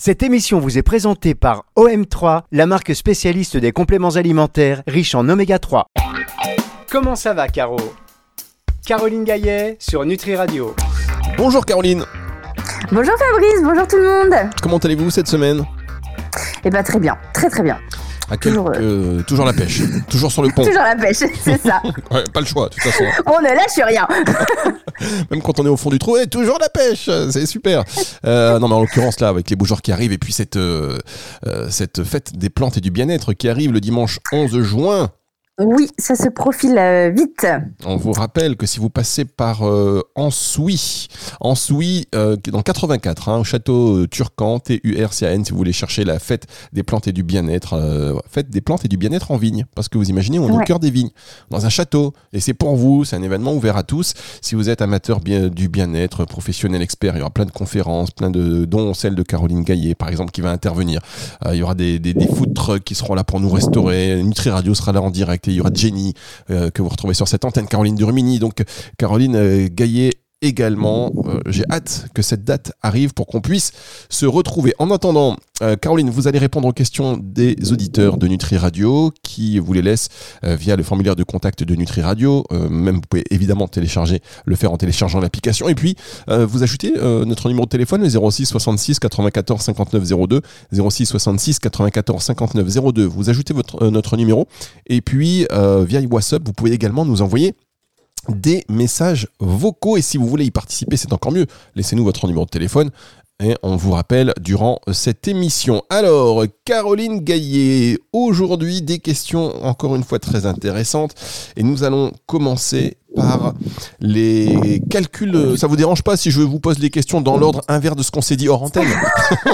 Cette émission vous est présentée par OM3, la marque spécialiste des compléments alimentaires riches en oméga 3. Comment ça va, Caro? Caroline Gaillet sur Nutri Radio. Bonjour Caroline. Bonjour Fabrice, bonjour tout le monde. Comment allez-vous cette semaine? Eh bien très bien, très très bien. Toujours, euh, toujours, la pêche, toujours sur le pont. toujours la pêche, c'est ça. pas le choix, de toute façon. On ne lâche rien. Même quand on est au fond du trou, toujours la pêche, c'est super. Euh, non, mais en l'occurrence là, avec les beaux jours qui arrivent et puis cette euh, cette fête des plantes et du bien-être qui arrive le dimanche 11 juin. Oui, ça se profile euh, vite. On vous rappelle que si vous passez par euh, Ansouy, Ansouy euh, dans 84, hein, au château euh, Turcan, T-U-R-C-A-N, si vous voulez chercher la fête des plantes et du bien-être, fête des plantes et du bien-être en vigne. Parce que vous imaginez, on est au cœur des vignes, dans un château. Et c'est pour vous, c'est un événement ouvert à tous. Si vous êtes amateur bien, du bien-être, professionnel, expert, il y aura plein de conférences, plein de dont celle de Caroline Gaillet, par exemple, qui va intervenir. il y aura des, des, des food trucks qui seront là pour nous restaurer. Nutri Radio sera là en direct il y aura Jenny euh, que vous retrouvez sur cette antenne, Caroline Durmini, donc Caroline euh, Gaillet également. Euh, j'ai hâte que cette date arrive pour qu'on puisse se retrouver. En attendant, Caroline, vous allez répondre aux questions des auditeurs de Nutri Radio qui vous les laissent via le formulaire de contact de Nutri Radio. même vous pouvez évidemment télécharger, le faire en téléchargeant l'application. Et puis, vous ajoutez notre numéro de téléphone, le 06 66 94 59 02. 06 66 94 59 02. Vous ajoutez votre, notre numéro. Et puis, via WhatsApp, vous pouvez également nous envoyer des messages vocaux. Et si vous voulez y participer, c'est encore mieux. Laissez-nous votre numéro de téléphone. Et on vous rappelle durant cette émission. Alors, Caroline Gaillet, aujourd'hui des questions encore une fois très intéressantes. Et nous allons commencer par les calculs. Ça vous dérange pas si je vous pose les questions dans l'ordre inverse de ce qu'on s'est dit hors antenne?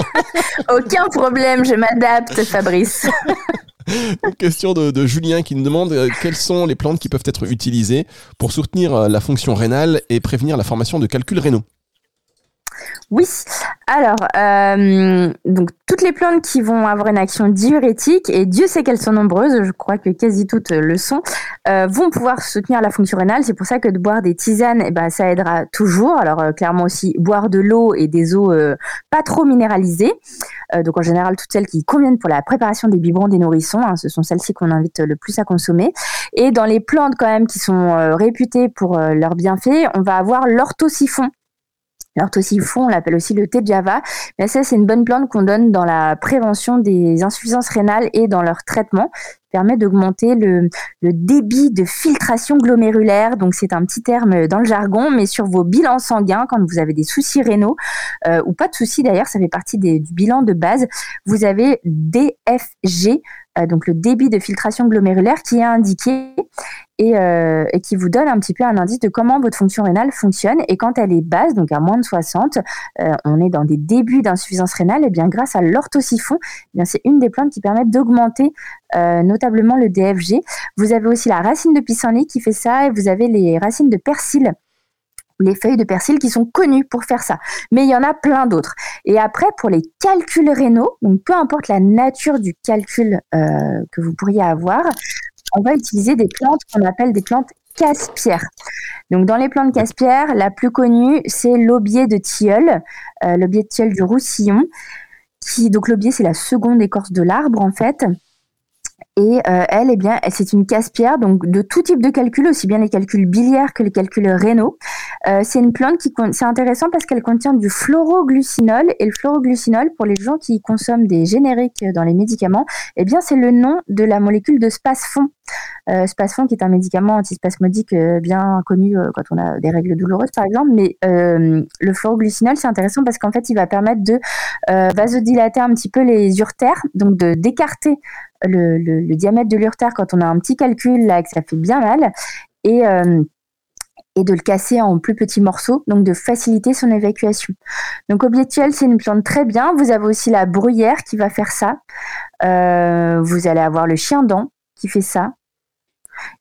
Aucun problème, je m'adapte, Fabrice. Une question de, Julien qui nous demande euh, quelles sont les plantes qui peuvent être utilisées pour soutenir euh, la fonction rénale et prévenir la formation de calculs rénaux? Oui, alors, euh, donc toutes les plantes qui vont avoir une action diurétique, et Dieu sait qu'elles sont nombreuses, je crois que quasi toutes le sont, euh, vont pouvoir soutenir la fonction rénale. C'est pour ça que de boire des tisanes, eh ben, ça aidera toujours. Alors, euh, clairement aussi, boire de l'eau et des eaux pas trop minéralisées. donc, en général, toutes celles qui conviennent pour la préparation des biberons des nourrissons, hein, ce sont celles-ci qu'on invite le plus à consommer. Et dans les plantes quand même qui sont réputées pour leurs bienfaits, on va avoir l'orthosiphon L'orthosiphon, on l'appelle aussi le thé Java. Mais ça, c'est une bonne plante qu'on donne dans la prévention des insuffisances rénales et dans leur traitement. Il permet d'augmenter le, débit de filtration glomérulaire. Donc, c'est un petit terme dans le jargon, mais sur vos bilans sanguins, quand vous avez des soucis rénaux, euh, ou pas de soucis d'ailleurs, ça fait partie du bilan de base, vous avez DFG, euh, donc le débit de filtration glomérulaire qui est indiqué euh, et, qui vous donne un petit peu un indice de comment votre fonction rénale fonctionne. Et quand elle est basse, donc à moins de 60, euh, on est dans des débuts d'insuffisance rénale, et bien grâce à l'orthosiphon, eh c'est une des plantes qui permettent d'augmenter euh, notablement le DFG. Vous avez aussi la racine de pissenlit qui fait ça, et vous avez les racines de persil les feuilles de persil qui sont connues pour faire ça. Mais il y en a plein d'autres. Et après, pour les calculs rénaux, donc peu importe la nature du calcul que vous pourriez avoir, on va utiliser des plantes qu'on appelle des plantes casse-pierre. Donc, dans les plantes casse-pierre, la plus connue, c'est l'aubier de tilleul, euh, l'aubier de tilleul du Roussillon. Qui, donc, l'aubier, c'est la seconde écorce de l'arbre, en fait. Et euh, elle, eh bien, c'est une casse-pierre, donc de tout type de calcul, aussi bien les calculs biliaires que les calculs rénaux. Euh, c'est une plante qui, c'est intéressant parce qu'elle contient du fluoroglucinol et le fluoroglucinol, pour les gens qui consomment des génériques dans les médicaments, eh bien, c'est le nom de la molécule de spasfon. Euh, spasfon qui est un médicament antispasmodique euh, bien connu quand on a des règles douloureuses, par exemple. Mais le fluoroglucinol, c'est intéressant parce qu'en fait, il va permettre de vasodilater un petit peu les urtères, donc de d'écarter le, diamètre de l'urtère quand on a un petit calcul là que ça fait bien mal et euh, de le casser en plus petits morceaux, donc de faciliter son évacuation. Donc Obietiel, c'est une plante très bien. Vous avez aussi la bruyère qui va faire ça. Euh, vous allez avoir le chien dent qui fait ça.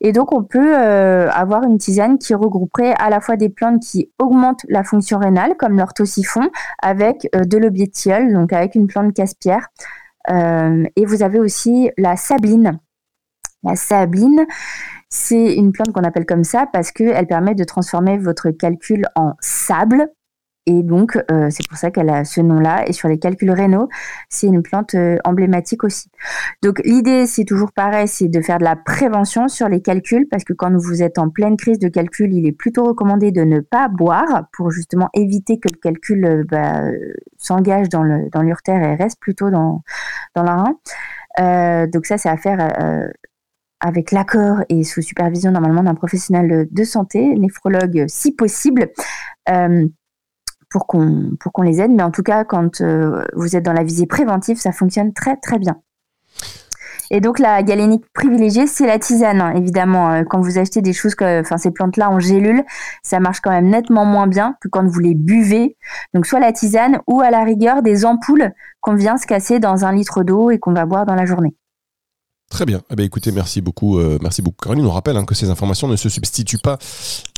Et donc on peut euh, avoir une tisane qui regrouperait à la fois des plantes qui augmentent la fonction rénale, comme l'orthosiphon, avec de l'obietiol, donc avec une plante casse-pierre. Euh, et vous avez aussi la sabline. La sabline, c'est une plante qu'on appelle comme ça parce qu'elle permet de transformer votre calcul en sable. Et donc, euh, c'est pour ça qu'elle a ce nom-là. Et sur les calculs rénaux, c'est une plante euh, emblématique aussi. Donc, l'idée, c'est toujours pareil, c'est de faire de la prévention sur les calculs, parce que quand vous êtes en pleine crise de calcul, il est plutôt recommandé de ne pas boire pour justement éviter que le calcul euh, bah, s'engage dans l'urtère et reste plutôt dans, dans la donc ça, c'est à faire avec l'accord et sous supervision normalement d'un professionnel de santé, néphrologue si possible, pour qu'on les aide. Mais en tout cas, quand euh, vous êtes dans la visée préventive, ça fonctionne très très bien. Et donc la galénique privilégiée, c'est la tisane, hein, évidemment. Euh, quand vous achetez des choses, enfin ces plantes-là en gélule, ça marche quand même nettement moins bien que quand vous les buvez. Donc soit la tisane ou à la rigueur des ampoules qu'on vient se casser dans un litre d'eau et qu'on va boire dans la journée. Très bien. Eh bien, écoutez, merci beaucoup, euh, merci beaucoup, Caroline. On rappelle hein, que ces informations ne se substituent pas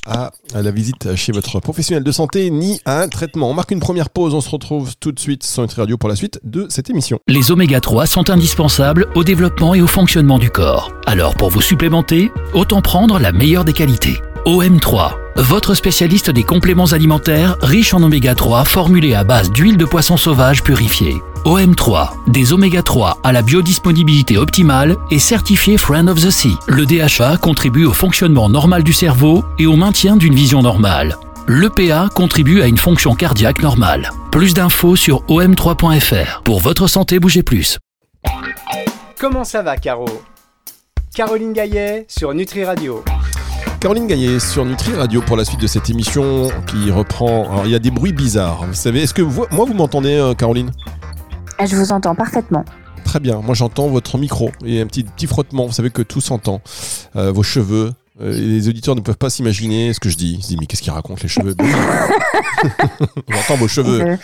à, la visite chez votre professionnel de santé ni à un traitement. On marque une première pause. On se retrouve tout de suite sur Nutri Radio pour la suite de cette émission. Les oméga 3 sont indispensables au développement et au fonctionnement du corps. Alors, pour vous supplémenter, autant prendre la meilleure des qualités. OM3, votre spécialiste des compléments alimentaires riches en oméga 3 formulés à base d'huile de poisson sauvage purifiée. OM3, des oméga 3 à la biodisponibilité optimale et certifié Friend of the Sea. Le DHA contribue au fonctionnement normal du cerveau et au maintien d'une vision normale. L'EPA contribue à une fonction cardiaque normale. Plus d'infos sur om3.fr. Pour votre santé, bougez plus. Comment ça va, Caro? Caroline Gaillet sur Nutri Radio. Caroline Gaillet sur Nutri Radio pour la suite de cette émission qui reprend. Alors, il y a des bruits bizarres. Vous savez, est-ce que moi vous m'entendez, euh, Caroline? Ah, je vous entends parfaitement. Très bien, moi j'entends votre micro. Il y a un petit, petit frottement, vous savez que tout s'entend. Euh, vos cheveux, euh, les auditeurs ne peuvent pas s'imaginer ce que je dis. Ils se disent, mais qu'est-ce qu'il raconte les cheveux? J'entends vos cheveux.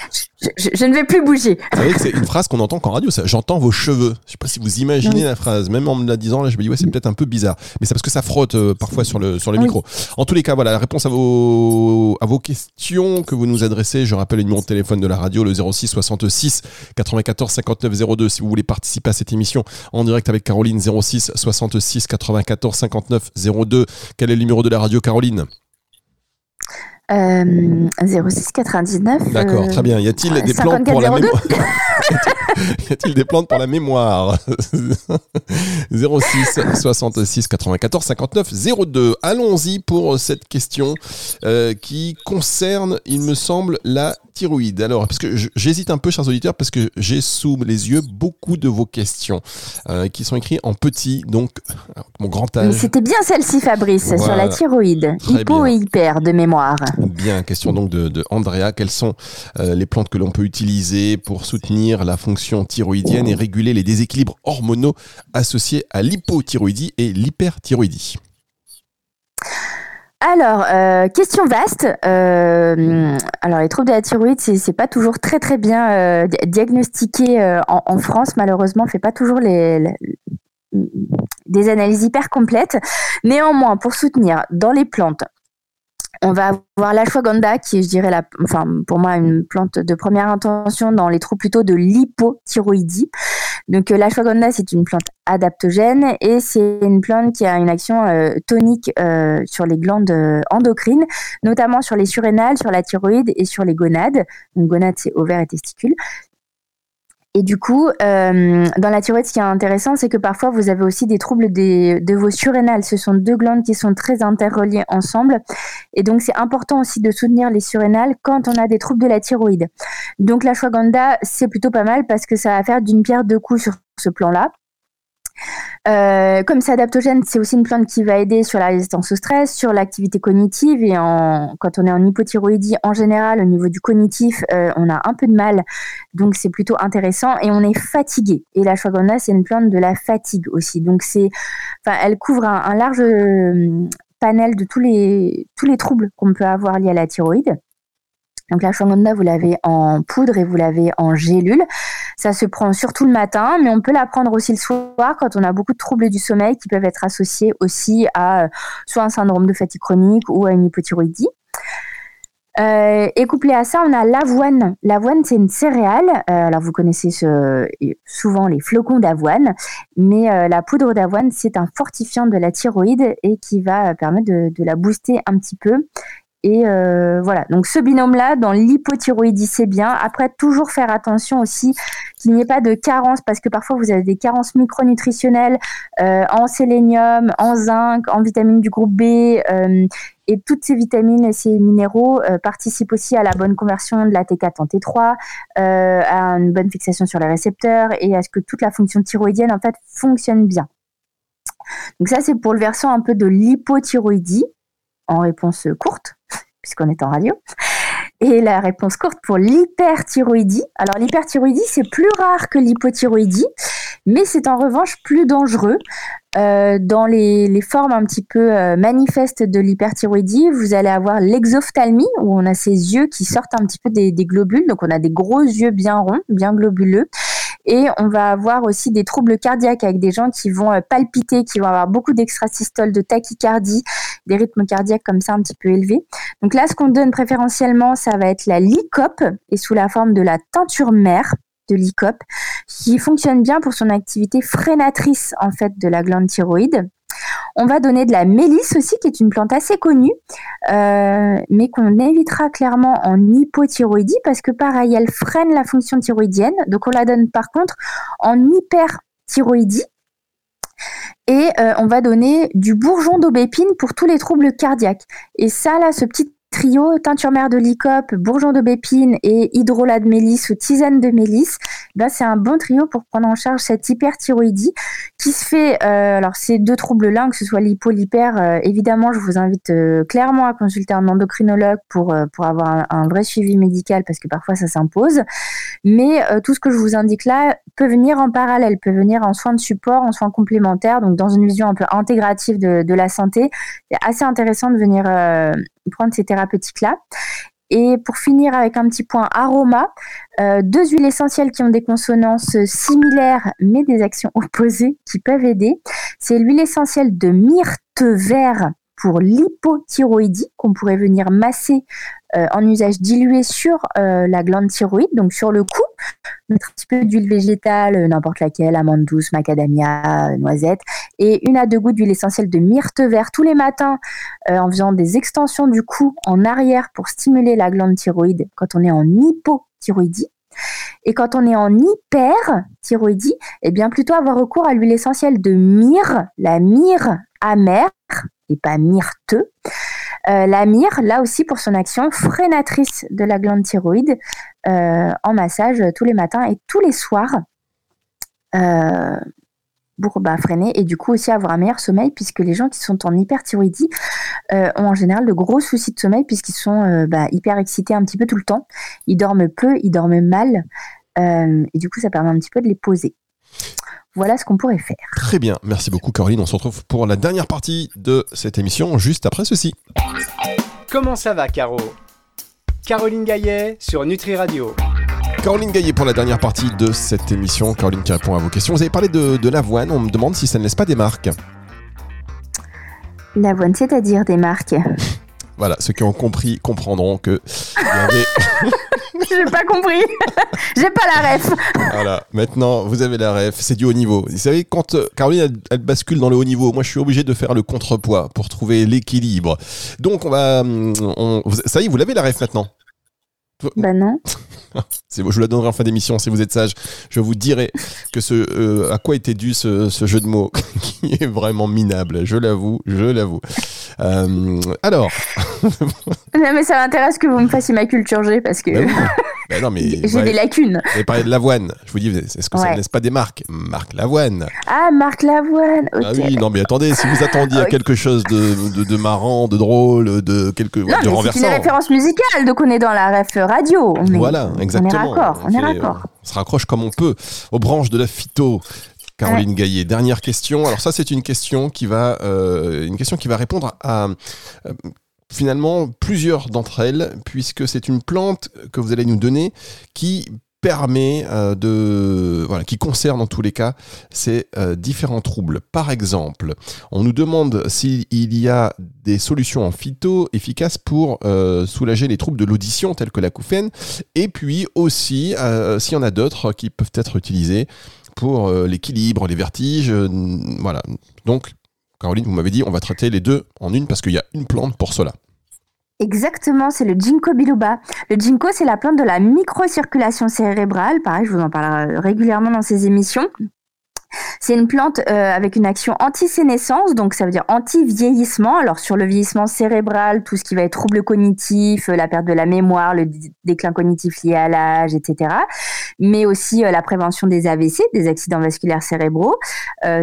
Je, ne vais plus bouger. C'est une phrase qu'on entend qu'en radio, j'entends vos cheveux. Je sais pas si vous imaginez la phrase. Même en me la disant, là, je me dis, ouais, c'est peut-être un peu bizarre. Mais c'est parce que ça frotte euh, parfois sur le, sur le micro. En tous les cas, voilà, la réponse à vos, à vos questions que vous nous adressez. Je rappelle le numéro de téléphone de la radio, le 06 66 94 59 02. Si vous voulez participer à cette émission en direct avec Caroline, 06 66 94 59 02. Quel est le numéro de la radio, Caroline? 0699. Euh, D'accord, très bien. Y a-t-il des plantes pour la mémoire Y a-t-il des plantes pour la mémoire 06 66 94 59 02. Allons-y pour cette question euh, qui concerne, il me semble, la thyroïde. Alors, parce que j'hésite un peu, chers auditeurs, parce que j'ai sous les yeux beaucoup de vos questions euh, qui sont écrites en petit, donc mon grand âge. C'était bien celle-ci, Fabrice, sur la thyroïde. Hypo et hyper de mémoire. Bien, question donc de, Andrea. Quelles sont euh, les plantes que l'on peut utiliser pour soutenir la fonction thyroïdienne et réguler les déséquilibres hormonaux associés à l'hypothyroïdie et l'hyperthyroïdie? Alors, euh, question vaste. Euh, alors, les troubles de la thyroïde, c'est pas toujours très très bien diagnostiqué en, France. Malheureusement, on fait pas toujours les, des analyses hyper complètes. Néanmoins, pour soutenir dans les plantes, on va avoir l'ashwagandha qui est, je dirais, enfin, pour moi, une plante de première intention dans les troubles plutôt de l'hypothyroïdie. Donc, euh, l'ashwagandha, c'est une plante adaptogène et c'est une plante qui a une action euh, tonique euh, sur les glandes endocrines, notamment sur les surrénales, sur la thyroïde et sur les gonades. Donc, gonades, c'est ovaires et testicules. Et du coup, euh, dans la thyroïde, ce qui est intéressant, c'est que parfois vous avez aussi des troubles des, de vos surrénales. Ce sont deux glandes qui sont très interreliées ensemble. Et donc, c'est important aussi de soutenir les surrénales quand on a des troubles de la thyroïde. Donc, la shwagandha, c'est plutôt pas mal parce que ça va faire d'une pierre deux coups sur ce plan-là. Euh, comme c'est adaptogène, c'est aussi une plante qui va aider sur la résistance au stress, sur l'activité cognitive et en, quand on est en hypothyroïdie en général, au niveau du cognitif, euh, on a un peu de mal, donc c'est plutôt intéressant et on est fatigué. Et la shwagandha, c'est une plante de la fatigue aussi, donc c'est, enfin, elle couvre un, large euh, panel de tous les tous les troubles qu'on peut avoir liés à la thyroïde. Donc la shwagandha, vous l'avez en poudre et vous l'avez en gélule. Ça se prend surtout le matin, mais on peut la prendre aussi le soir quand on a beaucoup de troubles du sommeil qui peuvent être associés aussi à euh, soit un syndrome de fatigue chronique ou à une hypothyroïdie. Euh, et couplé à ça, on a l'avoine. L'avoine, c'est une céréale. Euh, alors, vous connaissez souvent les flocons d'avoine, mais la poudre d'avoine, c'est un fortifiant de la thyroïde et qui va permettre de, la booster un petit peu Et euh, voilà, donc ce binôme-là, dans l'hypothyroïdie, c'est bien. Après, toujours faire attention aussi qu'il n'y ait pas de carence, parce que parfois vous avez des carences micronutritionnelles euh, en sélénium, en zinc, en vitamines du groupe B. Euh, et toutes ces vitamines et ces minéraux participent aussi à la bonne conversion de la T4 en T3, à une bonne fixation sur les récepteurs et à ce que toute la fonction thyroïdienne en fait fonctionne bien. Donc ça c'est pour le versant un peu de l'hypothyroïdie en réponse courte puisqu'on est en radio. Et la réponse courte pour l'hyperthyroïdie. Alors l'hyperthyroïdie, c'est plus rare que l'hypothyroïdie, mais c'est en revanche plus dangereux. Euh, dans les, formes un petit peu euh, manifestes de l'hyperthyroïdie, vous allez avoir l'exophthalmie, où on a ces yeux qui sortent un petit peu des, des globules, donc on a des gros yeux bien ronds, bien globuleux. Et on va avoir aussi des troubles cardiaques avec des gens qui vont euh, palpiter, qui vont avoir beaucoup d'extrasystole, de tachycardie, des rythmes cardiaques comme ça un petit peu élevés. Donc là, ce qu'on donne préférentiellement, ça va être la lycope et sous la forme de la teinture mère de lycope qui fonctionne bien pour son activité freinatrice en fait de la glande thyroïde. On va donner de la mélisse aussi, qui est une plante assez connue, euh, mais qu'on évitera clairement en hypothyroïdie parce que pareil, elle freine la fonction thyroïdienne. Donc on la donne par contre en hyperthyroïdie. Et euh, on va donner du bourgeon d'aubépine pour tous les troubles cardiaques. Et ça, là, ce petit trio teinture mère de lycope, bourgeon d'aubépine et hydrolat de mélisse ou tisane de mélisse, ben c'est un bon trio pour prendre en charge cette hyperthyroïdie qui se fait, euh, alors ces deux troubles-là, que ce soit l'hypo, euh, évidemment, je vous invite euh, clairement à consulter un endocrinologue pour, pour avoir un, vrai suivi médical parce que parfois ça s'impose. Mais tout ce que je vous indique là peut venir en parallèle, peut venir en soins de support, en soins complémentaires, donc dans une vision un peu intégrative de, de la santé. C'est assez intéressant de venir prendre ces thérapeutiques-là. Et pour finir avec un petit point aroma, euh, deux huiles essentielles qui ont des consonances similaires mais des actions opposées qui peuvent aider. C'est l'huile essentielle de myrte vert pour l'hypothyroïdie qu'on pourrait venir masser euh, en usage dilué sur euh, la glande thyroïde, donc sur le cou, mettre un petit peu d'huile végétale, euh, n'importe laquelle, amande douce, macadamia, noisette, et une à deux gouttes d'huile essentielle de myrte vert tous les matins en faisant des extensions du cou en arrière pour stimuler la glande thyroïde quand on est en hypothyroïdie. Et quand on est en hyperthyroïdie, eh bien plutôt avoir recours à l'huile essentielle de myrrhe, la myrrhe amère et pas myrteux. Euh, la myrrhe, là aussi pour son action freinatrice de la glande thyroïde, euh, en massage tous les matins et tous les soirs. Euh, pour bah, freiner et du coup aussi avoir un meilleur sommeil puisque les gens qui sont en hyperthyroïdie ont en général de gros soucis de sommeil puisqu'ils sont bah, hyper excités un petit peu tout le temps. Ils dorment peu, ils dorment mal et du coup ça permet un petit peu de les poser. Voilà ce qu'on pourrait faire. Très bien, merci beaucoup Caroline. On se retrouve pour la dernière partie de cette émission juste après ceci. Comment ça va Caro? Caroline Gaillet sur Nutri Radio. Caroline Gaillet pour la dernière partie de cette émission. Caroline qui répond à vos questions. Vous avez parlé de, l'avoine. On me demande si ça ne laisse pas des marques. L'avoine, c'est-à-dire des marques? Voilà, ceux qui ont compris comprendront que avait J'ai pas compris. J'ai pas la ref. Voilà, maintenant vous avez la ref, c'est du haut niveau. Vous savez, quand euh, Caroline elle, bascule dans le haut niveau, moi je suis obligé de faire le contrepoids pour trouver l'équilibre. Donc on va. Hum, ça y est, vous l'avez la ref maintenant? Bah non. Je vous la donnerai en fin d'émission si vous êtes sage. Je vous dirai que ce, euh, à quoi était dû ce, jeu de mots qui est vraiment minable. Je l'avoue, je l'avoue. Euh, alors. non, mais ça m'intéresse que vous me fassissiez ma culture G parce que. Ben ben j'ai des lacunes. Vous parlé de l'avoine. Je vous dis, est-ce que ça ne laisse pas des marques? Marque Lavoine. Ah, Marc Lavoine. Ah oui, non, mais attendez, si vous attendiez à quelque chose de, de, marrant, de drôle, de quelque. Non, C'est une référence musicale, donc on est dans la ref radio. voilà, exactement. On est raccord. On, est raccord. On se raccroche comme on peut aux branches de la phyto. Caroline Gaillet. Dernière question. Alors ça, c'est une question qui va, euh, une question qui va répondre à euh, finalement plusieurs d'entre elles, puisque c'est une plante que vous allez nous donner qui permet euh, de voilà qui concerne en tous les cas ces différents troubles. Par exemple, on nous demande s'il y a des solutions en phyto efficaces pour soulager les troubles de l'audition tels que la l'acouphène et puis aussi s'il y en a d'autres qui peuvent être utilisés pour euh, l'équilibre, les vertiges. Euh, voilà. Donc, Caroline, vous m'avez dit, on va traiter les deux en une parce qu'il y a une plante pour cela. Exactement, c'est le ginkgo biloba. Le ginkgo, c'est la plante de la microcirculation cérébrale. Pareil, je vous en parle régulièrement dans ces émissions. C'est une plante euh, avec une action anti-sénescence, donc ça veut dire anti-vieillissement. Alors sur le vieillissement cérébral, tout ce qui va être trouble cognitif, euh, la perte de la mémoire, le déclin cognitif lié à l'âge, etc. Mais aussi euh, la prévention des AVC, des accidents vasculaires cérébraux.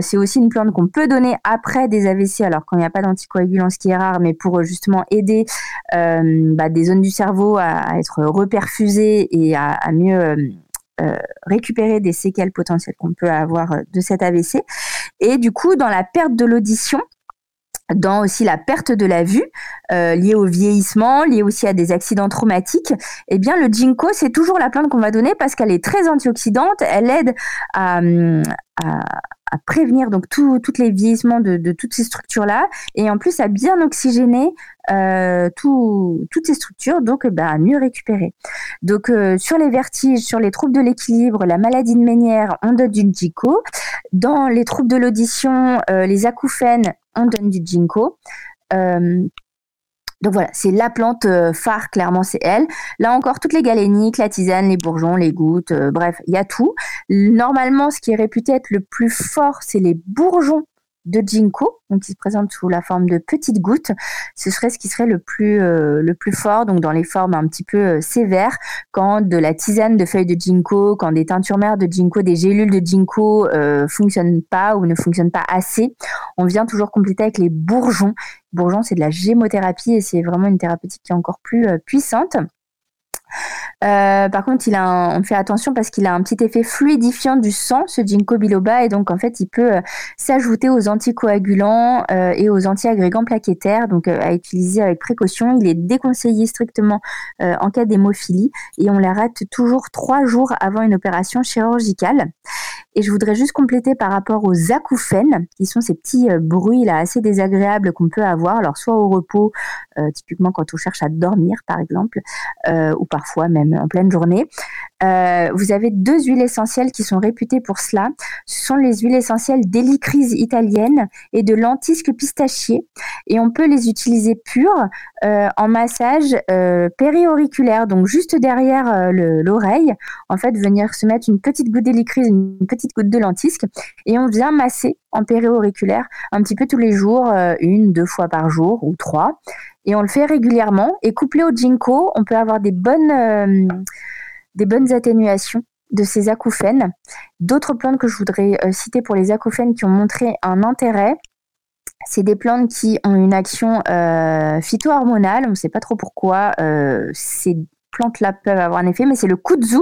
c'est aussi une plante qu'on peut donner après des AVC, alors quand il n'y a pas d'anticoagulant, ce qui est rare, mais pour justement aider bah, des zones du cerveau à, être reperfusées et à, mieux euh, récupérer des séquelles potentielles qu'on peut avoir euh, de cet AVC. Et du coup, dans la perte de l'audition, dans aussi la perte de la vue euh, liée au vieillissement, liée aussi à des accidents traumatiques, eh bien le ginkgo c'est toujours la plante qu'on va donner parce qu'elle est très antioxydante, elle aide à, à, à prévenir donc tous les vieillissements de, de, toutes ces structures-là et en plus à bien oxygéner euh, tout, toutes ces structures, donc bah, à mieux récupérer. Donc euh, sur les vertiges, sur les troubles de l'équilibre, la maladie de Ménière, on donne du ginkgo. Dans les troubles de l'audition, euh, les acouphènes, on donne du ginkgo. Donc voilà, c'est la plante euh, phare, clairement, c'est elle. Là encore, toutes les galéniques, la tisane, les bourgeons, les gouttes, euh, bref, il y a tout. Normalement, ce qui est réputé être le plus fort, c'est les bourgeons de ginkgo, donc qui se présente sous la forme de petites gouttes. Ce serait ce qui serait le plus euh, le plus fort, donc dans les formes un petit peu sévères, quand de la tisane de feuilles de ginkgo, quand des teintures mères de ginkgo, des gélules de ginkgo fonctionnent pas ou ne fonctionnent pas assez, on vient toujours compléter avec les bourgeons. Bourgeons, c'est de la gémothérapie et c'est vraiment une thérapeutique qui est encore plus euh, puissante. Euh, par contre, il a on fait attention parce qu'il a un petit effet fluidifiant du sang, ce ginkgo biloba, et donc en fait, il peut euh, s'ajouter aux anticoagulants et aux antiagrégants plaquettaires, donc à utiliser avec précaution. Il est déconseillé strictement en cas d'hémophilie et on l'arrête toujours trois jours avant une opération chirurgicale. Et je voudrais juste compléter par rapport aux acouphènes, qui sont ces petits bruits là assez désagréables qu'on peut avoir, alors soit au repos, typiquement quand on cherche à dormir par exemple, ou parfois même en pleine journée. Euh, vous avez deux huiles essentielles qui sont réputées pour cela. Ce sont les huiles essentielles d'hélicryse italienne et de lentisque pistachier. Et on peut les utiliser pures euh, en massage euh, périauriculaire, donc juste derrière l'oreille. En fait, venir se mettre une petite goutte d'hélicryse, une petite goutte de lentisque, et on vient masser en périauriculaire un petit peu tous les jours, une, deux fois par jour ou trois et on le fait régulièrement. Et couplé au ginkgo, on peut avoir des bonnes, euh, des bonnes atténuations de ces acouphènes. D'autres plantes que je voudrais euh, citer pour les acouphènes qui ont montré un intérêt, c'est des plantes qui ont une action euh, phytohormonale. On ne sait pas trop pourquoi ces plantes-là peuvent avoir un effet, mais c'est le kudzu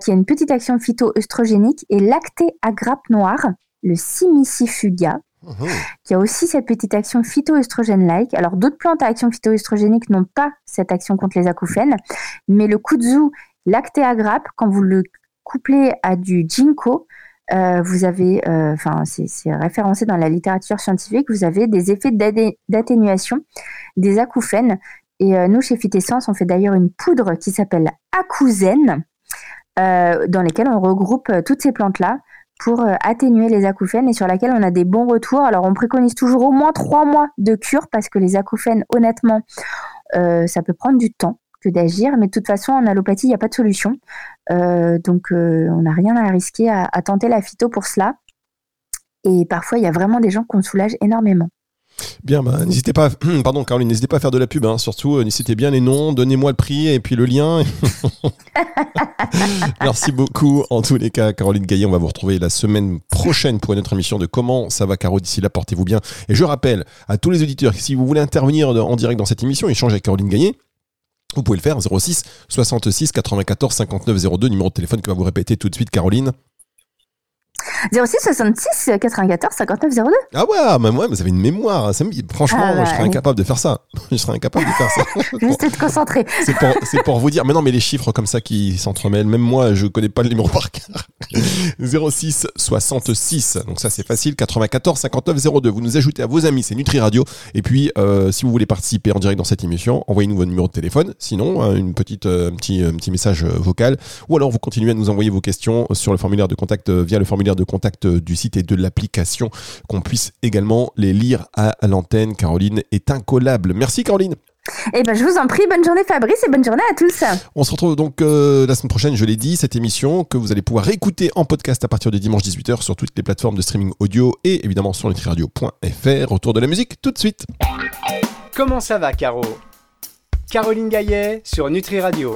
qui a une petite action phytoœstrogénique et lacté à grappe noire, le simicifuga, Mhm. qui a aussi cette petite action phytoestrogène-like. Alors, d'autres plantes à action phytoestrogénique n'ont pas cette action contre les acouphènes, mais le kudzu lactea grappe, quand vous le couplez à du ginkgo, euh, vous avez, euh, enfin, c'est référencé dans la littérature scientifique, vous avez des effets d'atténuation des acouphènes. Et euh, nous, chez Phytessence, on fait d'ailleurs une poudre qui s'appelle acouzen, dans lesquelles on regroupe toutes ces plantes-là pour euh, atténuer les acouphènes et sur laquelle on a des bons retours. Alors on préconise toujours au moins trois mois de cure parce que les acouphènes, honnêtement, euh, ça peut prendre du temps que d'agir, mais de toute façon en allopathie il n'y a pas de solution, euh, donc on n'a rien à risquer à, à, tenter la phyto pour cela. Et parfois il y a vraiment des gens qu'on soulage énormément. Bien, bah, n'hésitez pas, pardon Caroline, n'hésitez pas à faire de la pub, hein, surtout, euh, n'hésitez bien les noms, donnez-moi le prix et puis le lien. Merci beaucoup. En tous les cas, Caroline Gaillet, on va vous retrouver la semaine prochaine pour une autre émission de Comment ça va Caro? D'ici là, portez-vous bien. Et je rappelle à tous les auditeurs que si vous voulez intervenir en direct dans cette émission, échanger avec Caroline Gaillet, vous pouvez le faire 06 66 94 59 02, numéro de téléphone que va vous répéter tout de suite Caroline. 06 66 94 59 02. Ah ouais, mais moi, vous avez une mémoire. franchement, ah je serais incapable de faire ça. Je serais incapable de faire ça. Juste être concentré. C'est pour, pour, vous dire. Mais non, mais les chiffres comme ça qui s'entremêlent, même moi, je connais pas le numéro par cœur. 06 66. Donc ça, c'est facile. 94 59 02. Vous nous ajoutez à vos amis, c'est Nutri Radio. Et puis, euh, si vous voulez participer en direct dans cette émission, envoyez-nous votre numéro de téléphone. Sinon, hein, une petite, euh, un petit, un petit message euh, vocal. Ou alors, vous continuez à nous envoyer vos questions sur le formulaire de contact via le formulaire de contact du site et de l'application, qu'on puisse également les lire à l'antenne. Caroline est incollable. Merci Caroline. Eh ben, je vous en prie, bonne journée Fabrice et bonne journée à tous. On se retrouve donc euh, la semaine prochaine, je l'ai dit, cette émission que vous allez pouvoir écouter en podcast à partir de dimanche 18h sur toutes les plateformes de streaming audio et évidemment sur nutriradio.fr. Autour de la musique tout de suite. Comment ça va, Caro? Caroline Gaillet sur Nutri Radio.